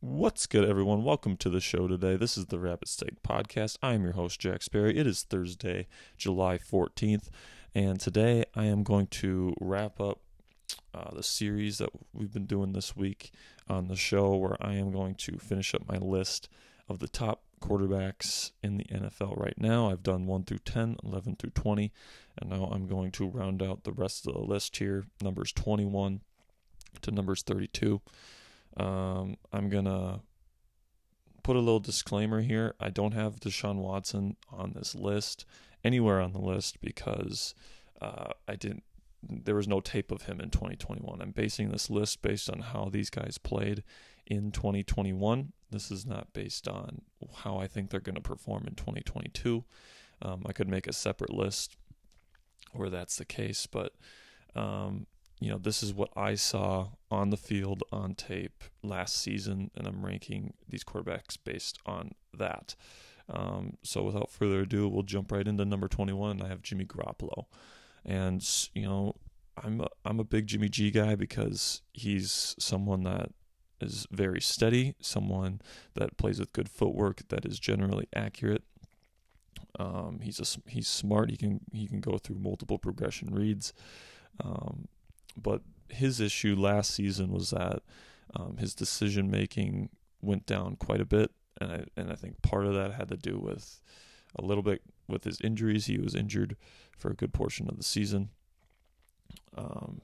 What's good, everyone? Welcome to the show today. This is the Rabbit Steak Podcast. I am your host, Jack Sperry. It is Thursday, July 14th, and today I am going to wrap up uh, the series that we've been doing this week on the show, where I am going to finish up my list of the top quarterbacks in the NFL right now. I've done 1 through 10, 11 through 20, and now I'm going to round out the rest of the list here, numbers 21 to numbers 32. Um, I'm to put a little disclaimer here. I don't have Deshaun Watson on this list, anywhere on the list, because uh, I didn't. There was no tape of him in 2021. I'm basing this list based on how these guys played in 2021. This is not based on how I think they're going to perform in 2022. Um, I could make a separate list where that's the case, but um, you know, this is what I saw on the field on tape last season, and I'm ranking these quarterbacks based on that. Um, so without further ado, we'll jump right into number 21. I have Jimmy Garoppolo, and you know, I'm a, I'm a big Jimmy G guy because he's someone that is very steady, someone that plays with good footwork, that is generally accurate. Um, he's a, he's smart. He can he can go through multiple progression reads. Um, but his issue last season was that um, his decision making went down quite a bit, and I and I think part of that had to do with a little bit with his injuries. He was injured for a good portion of the season, um,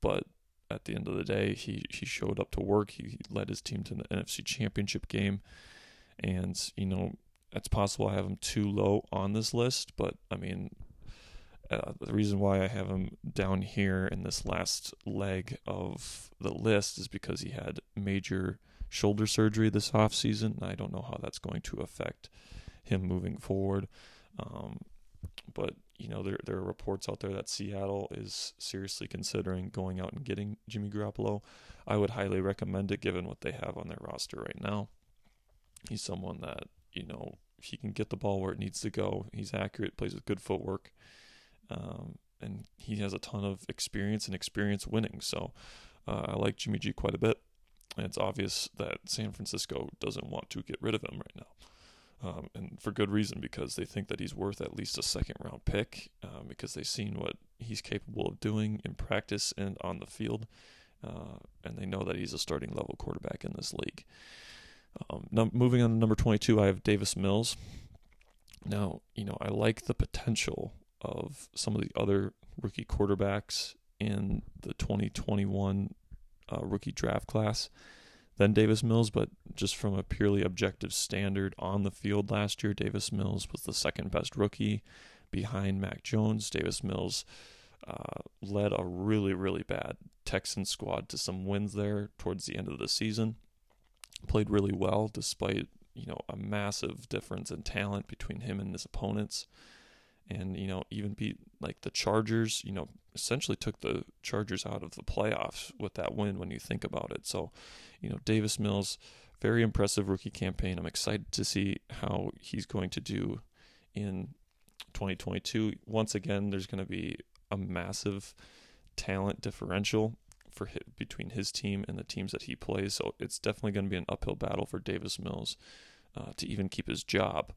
but at the end of the day, he he showed up to work. He, he led his team to the NFC Championship game, and you know it's possible I have him too low on this list, but I mean uh, the reason why I have him down here in this last leg of the list is because he had major shoulder surgery this offseason. I don't know how that's going to affect him moving forward. Um, but, you know, there, there are reports out there that Seattle is seriously considering going out and getting Jimmy Garoppolo. I would highly recommend it given what they have on their roster right now. He's someone that, you know, he can get the ball where it needs to go. He's accurate, plays with good footwork um, and he has a ton of experience and experience winning. So uh, I like Jimmy G quite a bit. And it's obvious that San Francisco doesn't want to get rid of him right now. Um, and for good reason, because they think that he's worth at least a second round pick, um, because they've seen what he's capable of doing in practice and on the field. Uh, and they know that he's a starting level quarterback in this league. Um, now, moving on to number 22, I have Davis Mills. Now, you know, I like the potential of some of the other rookie quarterbacks in the 2021 uh, rookie draft class than Davis Mills, but just from a purely objective standard on the field last year, Davis Mills was the second best rookie behind Mac Jones. Davis Mills uh, led a really, really bad Texan squad to some wins there towards the end of the season. Played really well despite you know a massive difference in talent between him and his opponents and you know even beat like the Chargers. You know, essentially took the Chargers out of the playoffs with that win. When you think about it, so you know Davis Mills, very impressive rookie campaign. I'm excited to see how he's going to do in 2022. Once again, there's going to be a massive talent differential for his, between his team and the teams that he plays. So it's definitely going to be an uphill battle for Davis Mills uh, to even keep his job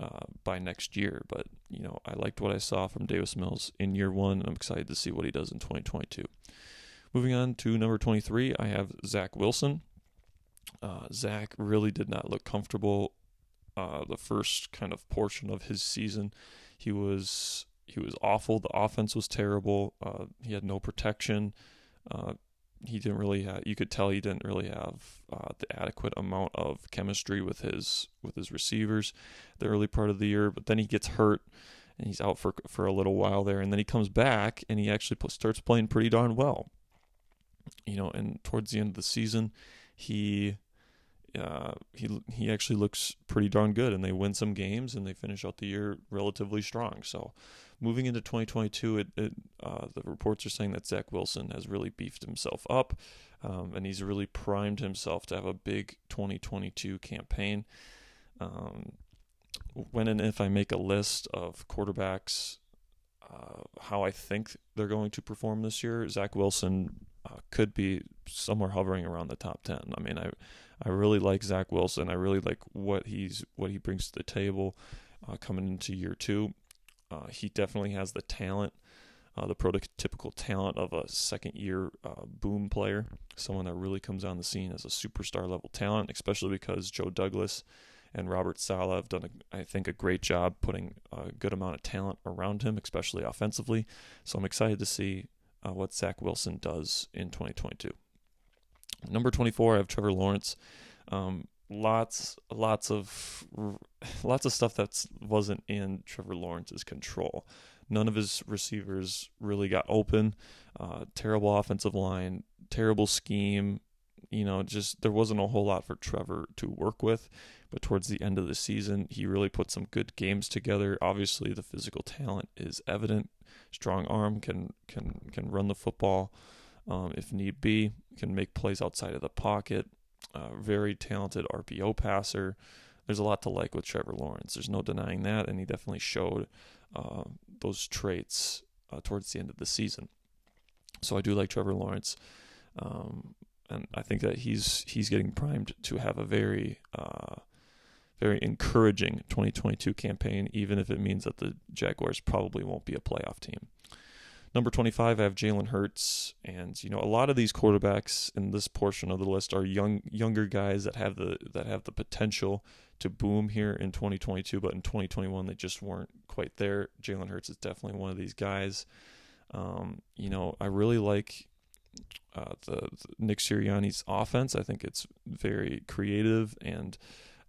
uh, by next year. But you know, I liked what I saw from Davis Mills in year one. and I'm excited to see what he does in 2022. Moving on to number 23, I have Zach Wilson. Uh, Zach really did not look comfortable uh, the first kind of portion of his season. He was he was awful. The offense was terrible. Uh, he had no protection. He didn't really have, you could tell he didn't really have uh, the adequate amount of chemistry with his with his receivers the early part of the year but then he gets hurt and he's out for for a little while there and then he comes back and he actually starts playing pretty darn well. You know and towards the end of the season he uh, he he actually looks pretty darn good and they win some games and they finish out the year relatively strong. So moving into 2022, it, it uh, the reports are saying that Zach Wilson has really beefed himself up, um, and he's really primed himself to have a big 2022 campaign. Um, when and if I make a list of quarterbacks, uh, how I think they're going to perform this year, Zach Wilson uh, could be somewhere hovering around the top ten. I mean, I I really like Zach Wilson. I really like what he's what he brings to the table uh, coming into year two. Uh, he definitely has the talent, uh, the prototypical talent of a second year uh, boom player, someone that really comes on the scene as a superstar level talent, especially because Joe Douglas and Robert Saleh have done, a, I think, a great job putting a good amount of talent around him, especially offensively. So I'm excited to see uh, what Zach Wilson does in 2022. Number 24, I have Trevor Lawrence. Um, lots, lots of, lots of stuff that wasn't in Trevor Lawrence's control. None of his receivers really got open. Uh, terrible offensive line, terrible scheme. You know, just there wasn't a whole lot for Trevor to work with. But towards the end of the season, he really put some good games together. Obviously, the physical talent is evident. Strong arm can can can run the football um, if need be. Can make plays outside of the pocket. Very talented RPO passer. There's a lot to like with Trevor Lawrence. There's no denying that, and he definitely showed uh, those traits uh, towards the end of the season. So I do like Trevor Lawrence, um, and I think that he's he's getting primed to have a very uh, very encouraging 2022 campaign, even if it means that the Jaguars probably won't be a playoff team. Number 25, I have Jalen Hurts, and you know a lot of these quarterbacks in this portion of the list are young, younger guys that have the that have the potential to boom here in 2022, but in 2021 they just weren't quite there. Jalen Hurts is definitely one of these guys. Um, you know, I really like uh, the, the Nick Sirianni's offense. I think it's very creative and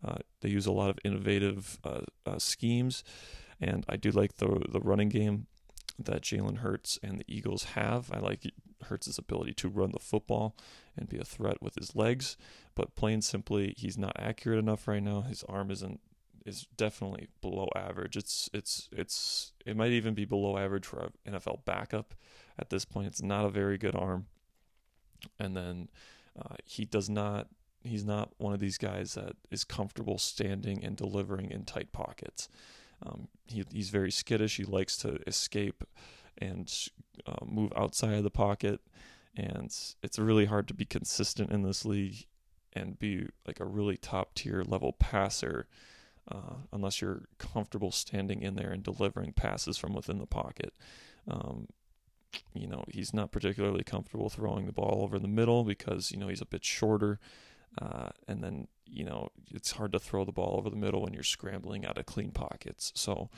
uh, they use a lot of innovative uh, uh, schemes, and I do like the the running game that Jalen Hurts and the Eagles have. I like Hurts' ability to run the football and be a threat with his legs, but plain simply, he's not accurate enough right now. His arm isn't is definitely below average. It's it's it's it might even be below average for an NFL backup at this point. It's not a very good arm, and then uh, he does not He's not one of these guys that is comfortable standing and delivering in tight pockets. Um, he, he's very skittish. He likes to escape and uh, move outside of the pocket. And it's really hard to be consistent in this league and be like a really top tier level passer uh, unless you're comfortable standing in there and delivering passes from within the pocket. Um, you know, he's not particularly comfortable throwing the ball over the middle because, you know, he's a bit shorter uh, and then, you know, it's hard to throw the ball over the middle when you're scrambling out of clean pockets. So,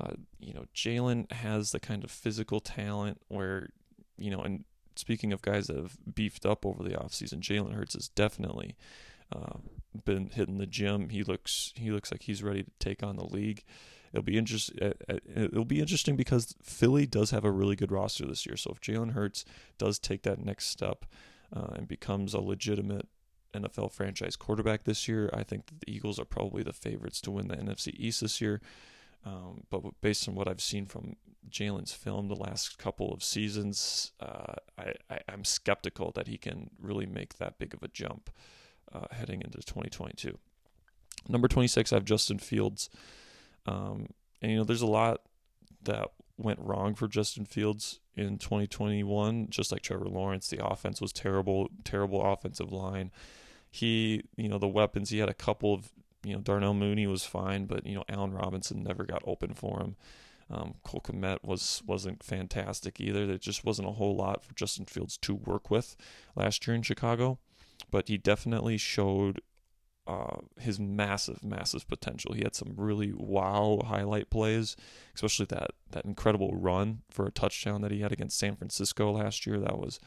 uh, you know, Jalen has the kind of physical talent where, you know, and speaking of guys that have beefed up over the offseason, Jalen Hurts has definitely uh, been hitting the gym. He looks he looks like he's ready to take on the league. It'll be interesting. Uh, uh, it'll be interesting because Philly does have a really good roster this year. So if Jalen Hurts does take that next step uh, and becomes a legitimate NFL franchise quarterback this year. I think the Eagles are probably the favorites to win the NFC East this year. Um, but based on what I've seen from Jalen's film the last couple of seasons, uh, I, I, am skeptical that he can really make that big of a jump uh, heading into 2022. Number 26, I have Justin Fields. Um, and, you know, there's a lot that went wrong for Justin Fields in 2021, just like Trevor Lawrence. The offense was terrible, terrible offensive line he, you know, the weapons, he had a couple of, you know, Darnell Mooney was fine, but, you know, Allen Robinson never got open for him. Um, Cole Kmet was, wasn't fantastic either. There just wasn't a whole lot for Justin Fields to work with last year in Chicago, but he definitely showed uh, his massive, massive potential. He had some really wow highlight plays, especially that that incredible run for a touchdown that he had against San Francisco last year. That was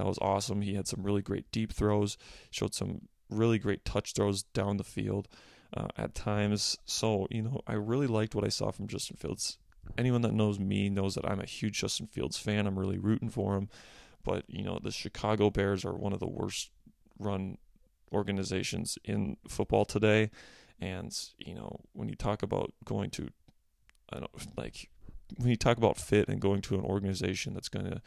that was awesome. He had some really great deep throws, showed some really great touch throws down the field uh, at times. So, you know, I really liked what I saw from Justin Fields. Anyone that knows me knows that I'm a huge Justin Fields fan. I'm really rooting for him. But, you know, the Chicago Bears are one of the worst run organizations in football today. And, you know, when you talk about going to, I don't like, when you talk about fit and going to an organization that's going to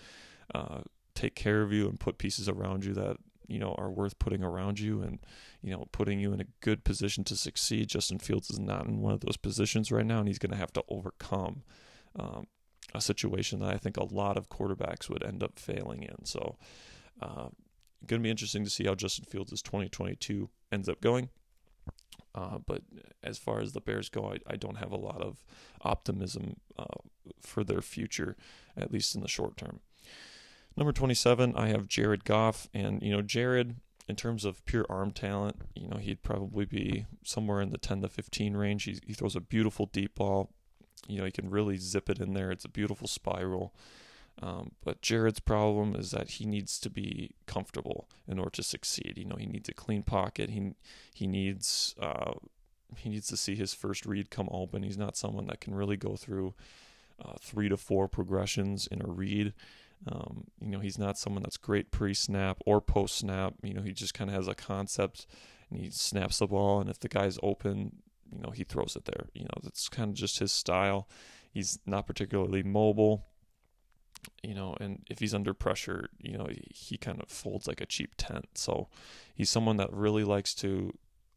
uh, take care of you and put pieces around you that you know are worth putting around you and you know putting you in a good position to succeed. Justin Fields is not in one of those positions right now, and he's going to have to overcome um, a situation that I think a lot of quarterbacks would end up failing in. So Uh, going to be interesting to see how Justin Fields' 2022 ends up going. Uh, but as far as the Bears go, I, I don't have a lot of optimism uh, for their future, at least in the short term. Number 27, I have Jared Goff. And, you know, Jared, in terms of pure arm talent, you know, he'd probably be somewhere in the 10 to 15 range. He, he throws a beautiful deep ball. You know, he can really zip it in there. It's a beautiful spiral. Um, but Jared's problem is that he needs to be comfortable in order to succeed. You know, he needs a clean pocket. He he needs uh, he needs to see his first read come open. He's not someone that can really go through uh, three to four progressions in a read. Um, you know, he's not someone that's great pre-snap or post-snap. You know, he just kind of has a concept and he snaps the ball, and if the guy's open, you know, he throws it there. You know, that's kind of just his style. He's not particularly mobile. You know, and if he's under pressure, you know, he, he kind of folds like a cheap tent. So he's someone that really likes to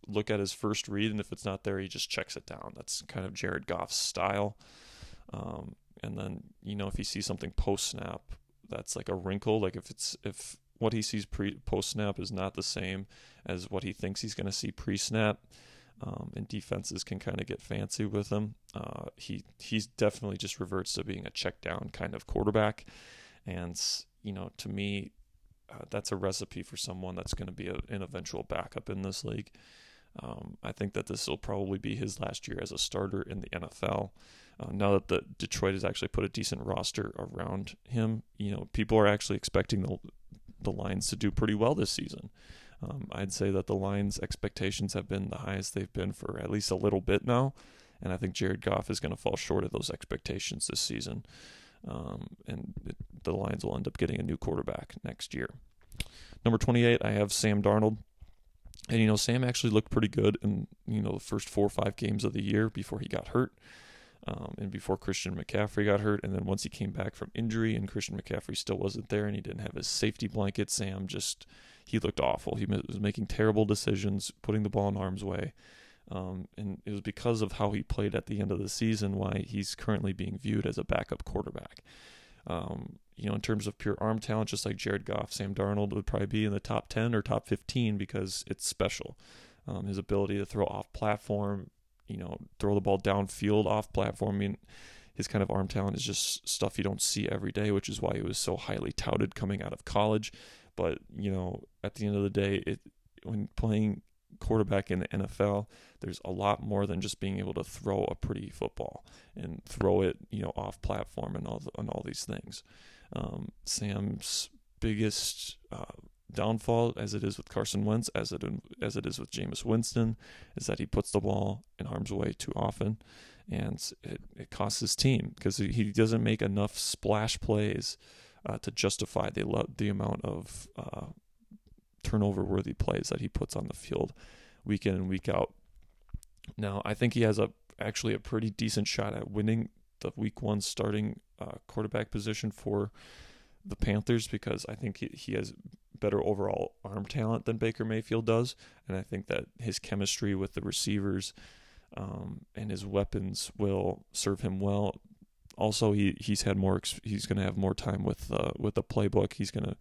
look at his first read, and if it's not there, he just checks it down. That's kind of Jared Goff's style. Um, and then, you know, if he sees something post snap, that's like a wrinkle. Like if it's if what he sees pre post snap is not the same as what he thinks he's going to see pre snap, um, and defenses can kind of get fancy with him. Uh, he he's definitely just reverts to being a check down kind of quarterback, and you know to me, uh, that's a recipe for someone that's going to be a, an eventual backup in this league. Um, I think that this will probably be his last year as a starter in the NFL. Uh, now that the Detroit has actually put a decent roster around him, you know, people are actually expecting the the Lions to do pretty well this season. Um, I'd say that the Lions' expectations have been the highest they've been for at least a little bit now, and I think Jared Goff is going to fall short of those expectations this season. Um, and it, the Lions will end up getting a new quarterback next year. Number 28, I have Sam Darnold. And you know, Sam actually looked pretty good in you know the first four or five games of the year before he got hurt um, and before Christian McCaffrey got hurt. And then once he came back from injury and Christian McCaffrey still wasn't there and he didn't have his safety blanket, Sam just, he looked awful. He was making terrible decisions, putting the ball in harm's way. Um, and it was because of how he played at the end of the season why he's currently being viewed as a backup quarterback. Um, you know, in terms of pure arm talent, just like Jared Goff, Sam Darnold would probably be in the top 10 or top 15 because it's special. Um, his ability to throw off platform, you know, throw the ball downfield off platform. I mean, his kind of arm talent is just stuff you don't see every day, which is why he was so highly touted coming out of college. But you know, at the end of the day, it when playing quarterback in the NFL, there's a lot more than just being able to throw a pretty football and throw it, you know, off platform and all the, and all these things. Um, Sam's biggest uh, downfall, as it is with Carson Wentz, as it as it is with Jameis Winston, is that he puts the ball in harm's way too often, and it, it costs his team because he doesn't make enough splash plays uh, to justify the the amount of uh, turnover worthy plays that he puts on the field week in and week out. Now, I think he has a actually a pretty decent shot at winning the week one starting uh, quarterback position for the Panthers because I think he, he has better overall arm talent than Baker Mayfield does, and I think that his chemistry with the receivers um, and his weapons will serve him well. Also, he he's had more. He's going to have more time with uh, with the playbook. He's going to.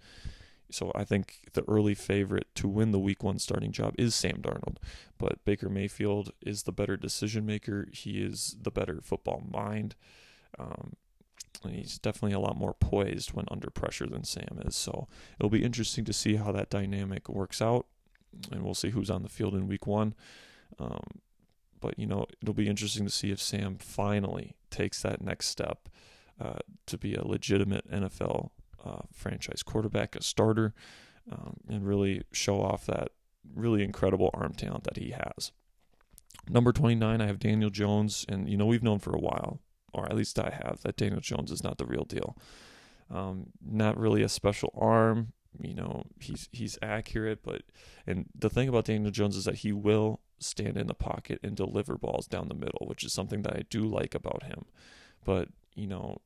So I think the early favorite to win the Week One starting job is Sam Darnold, but Baker Mayfield is the better decision maker. He is the better football mind. Um, he's definitely a lot more poised when under pressure than Sam is. So it'll be interesting to see how that dynamic works out, and we'll see who's on the field in week one. Um, but you know, it'll be interesting to see if Sam finally takes that next step uh, to be a legitimate NFL uh, franchise quarterback, a starter, um, and really show off that really incredible arm talent that he has. Number 29, I have Daniel Jones, and you know, we've known for a while or at least I have, that Daniel Jones is not the real deal. Um, not really a special arm. You know, he's he's accurate, but and the thing about Daniel Jones is that he will stand in the pocket and deliver balls down the middle, which is something that I do like about him. But you know,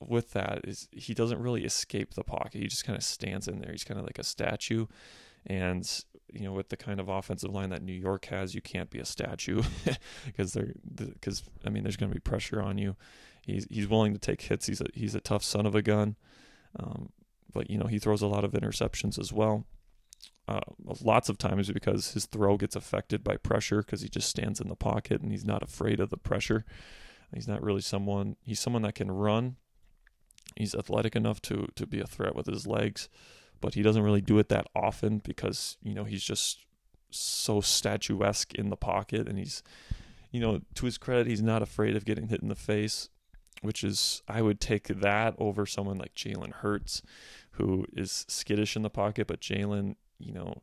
with that is he doesn't really escape the pocket. He just kind of stands in there. He's kind of like a statue, and you know, with the kind of offensive line that New York has, you can't be a statue because they're because I mean, there's going to be pressure on you. He's he's willing to take hits. He's a he's a tough son of a gun. Um, but you know he throws a lot of interceptions as well. Uh, lots of times because his throw gets affected by pressure because he just stands in the pocket and he's not afraid of the pressure. He's not really someone. He's someone that can run. He's athletic enough to to be a threat with his legs, but he doesn't really do it that often because you know he's just so statuesque in the pocket and he's you know to his credit he's not afraid of getting hit in the face which is I would take that over someone like Jalen Hurts, who is skittish in the pocket, but Jalen, you know,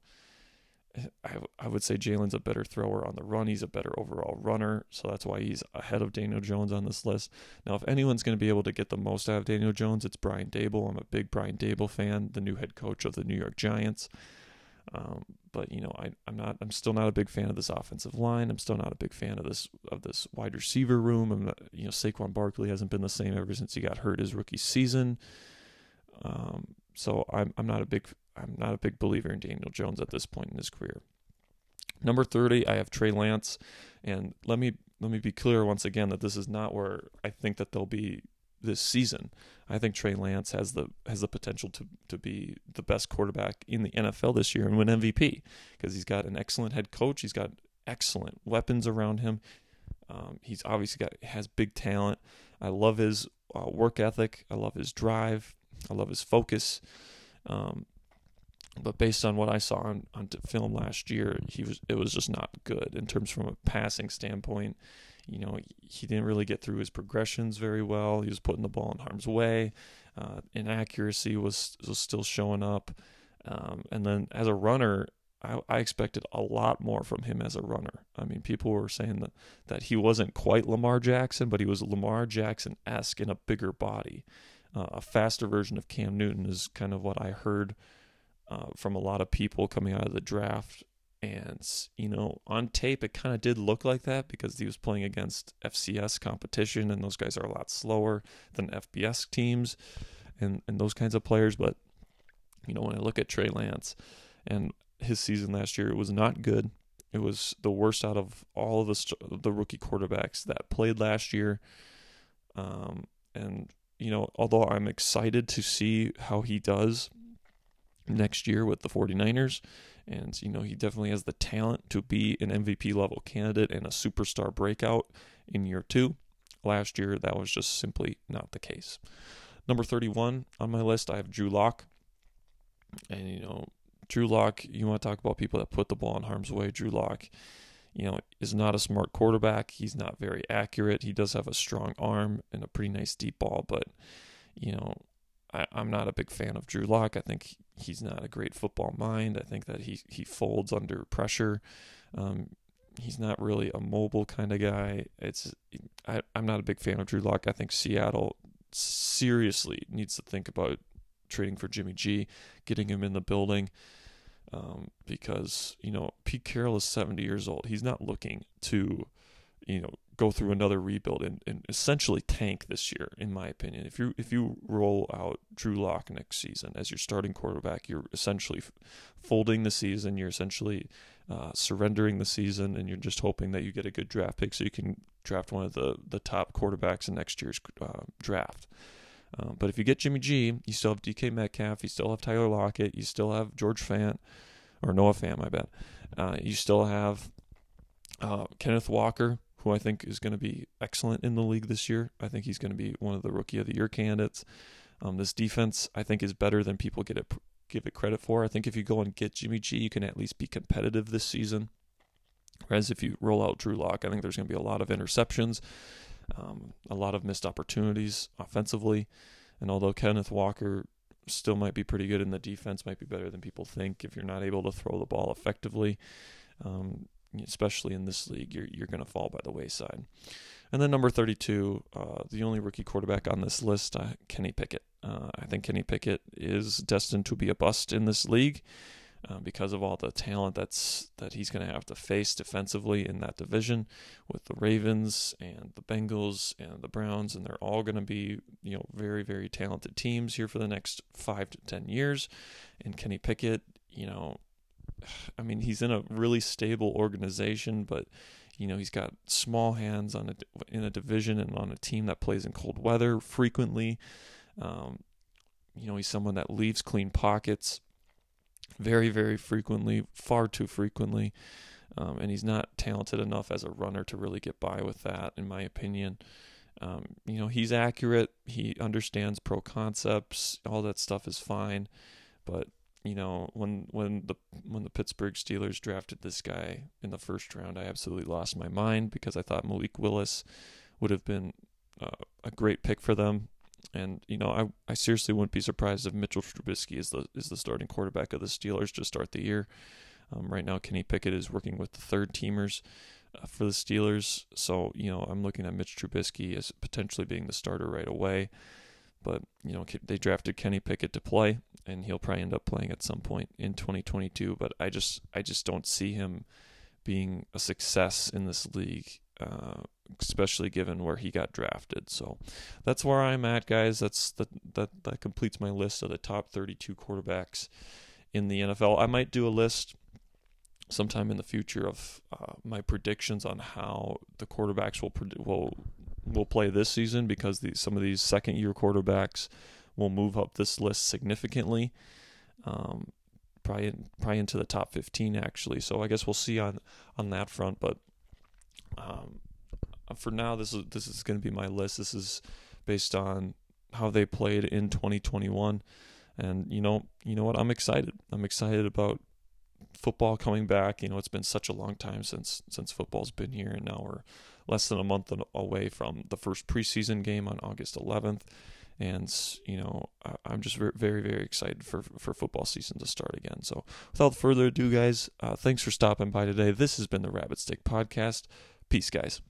I, I would say Jalen's a better thrower on the run. He's a better overall runner, so that's why he's ahead of Daniel Jones on this list. Now, if anyone's going to be able to get the most out of Daniel Jones, it's Brian Daboll. I'm a big Brian Daboll fan, the new head coach of the New York Giants. Um, but you know, I, I'm not. I'm still not a big fan of this offensive line. I'm still not a big fan of this of this wide receiver room. I'm not, you know, Saquon Barkley hasn't been the same ever since he got hurt his rookie season. Um, so I'm I'm not a big I'm not a big believer in Daniel Jones at this point in his career. Number 30, I have Trey Lance, and let me let me be clear once again that this is not where I think that they'll be this season. I think Trey Lance has the has the potential to to be the best quarterback in the NFL this year and win MVP because he's got an excellent head coach. He's got excellent weapons around him. Um, he's obviously got has big talent. I love his uh, work ethic. I love his drive. I love his focus. Um, but based on what I saw on, on film last year, he was it was just not good in terms from a passing standpoint you know, he didn't really get through his progressions very well. He was putting the ball in harm's way. Uh, inaccuracy was was still showing up. Um, and then as a runner, I, I, expected a lot more from him as a runner. I mean, people were saying that, that he wasn't quite Lamar Jackson, but he was Lamar Jackson esque in a bigger body. Uh, a faster version of Cam Newton is kind of what I heard uh, from a lot of people coming out of the draft and, you know, on tape, it kind of did look like that because he was playing against FCS competition, and those guys are a lot slower than FBS teams and, and those kinds of players. But, you know, when I look at Trey Lance and his season last year, it was not good. It was the worst out of all of the, the rookie quarterbacks that played last year. Um, and, you know, although I'm excited to see how he does next year with the 49ers, and, you know, he definitely has the talent to be an MVP level candidate and a superstar breakout in year two. Last year, that was just simply not the case. Number 31 on my list, I have Drew Lock. And, you know, Drew Lock, you want to talk about people that put the ball in harm's way. Drew Lock, you know, is not a smart quarterback. He's not very accurate. He does have a strong arm and a pretty nice deep ball, but, you know, I, am not a big fan of Drew Lock. I think he's not a great football mind. I think that he he folds under pressure. Um, he's not really a mobile kind of guy. It's I, I'm not a big fan of Drew Lock. I think Seattle seriously needs to think about trading for Jimmy G, getting him in the building. Um, because you know Pete Carroll is 70 years old. He's not looking to, you know, go through another rebuild and, and essentially tank this year, in my opinion. If you if you roll out Drew Lock next season as your starting quarterback, you're essentially folding the season. You're essentially uh, surrendering the season, and you're just hoping that you get a good draft pick so you can draft one of the the top quarterbacks in next year's uh, draft. Um, but if you get Jimmy G, you still have DK Metcalf, you still have Tyler Lockett, you still have George Fant, or Noah Fant, I bet. Uh, you still have uh, Kenneth Walker, who I think is going to be excellent in the league this year. I think he's going to be one of the rookie of the year candidates. Um, this defense, I think, is better than people get it give it credit for. I think if you go and get Jimmy G, you can at least be competitive this season. Whereas if you roll out Drew Lock, I think there's going to be a lot of interceptions, um, a lot of missed opportunities offensively. And although Kenneth Walker still might be pretty good in the defense, might be better than people think if you're not able to throw the ball effectively. Um, especially in this league, you're you're going to fall by the wayside. And then number 32, uh, the only rookie quarterback on this list, uh, Kenny Pickett. Uh, I think Kenny Pickett is destined to be a bust in this league uh, because of all the talent that's that he's going to have to face defensively in that division with the Ravens and the Bengals and the Browns, and they're all going to be you know very very talented teams here for the next five to ten years. And Kenny Pickett, you know, I mean, he's in a really stable organization, but you know he's got small hands on a in a division and on a team that plays in cold weather frequently. Um, you know, he's someone that leaves clean pockets very, very frequently, far too frequently. Um, and he's not talented enough as a runner to really get by with that, in my opinion. Um, you know, he's accurate. He understands pro concepts. All that stuff is fine, but you know, when when the when the Pittsburgh Steelers drafted this guy in the first round, I absolutely lost my mind because I thought Malik Willis would have been uh, a great pick for them. And you know, I, I seriously wouldn't be surprised if Mitchell Trubisky is the is the starting quarterback of the Steelers to start the year. Um, right now, Kenny Pickett is working with the third teamers uh, for the Steelers, so you know I'm looking at Mitch Trubisky as potentially being the starter right away. But you know they drafted Kenny Pickett to play, and he'll probably end up playing at some point in 2022. But I just I just don't see him being a success in this league uh, especially given where he got drafted. So that's where I'm at, guys. That's the, that that completes my list of the top 32 quarterbacks in the NFL. I might do a list sometime in the future of uh, my predictions on how the quarterbacks will will will play this season because the, some of these second year quarterbacks will move up this list significantly. Um, probably probably into the top 15 actually. So I guess we'll see on on that front, but um, for now, this is this is going to be my list. This is based on how they played in 2021, and you know, you know what? I'm excited. I'm excited about football coming back. You know, it's been such a long time since since football's been here, and now we're less than a month away from the first preseason game on August 11th. And you know, I'm just very, very excited for for football season to start again. So, without further ado, guys, uh, thanks for stopping by today. This has been the Rabbit Stick Podcast. Peace, guys.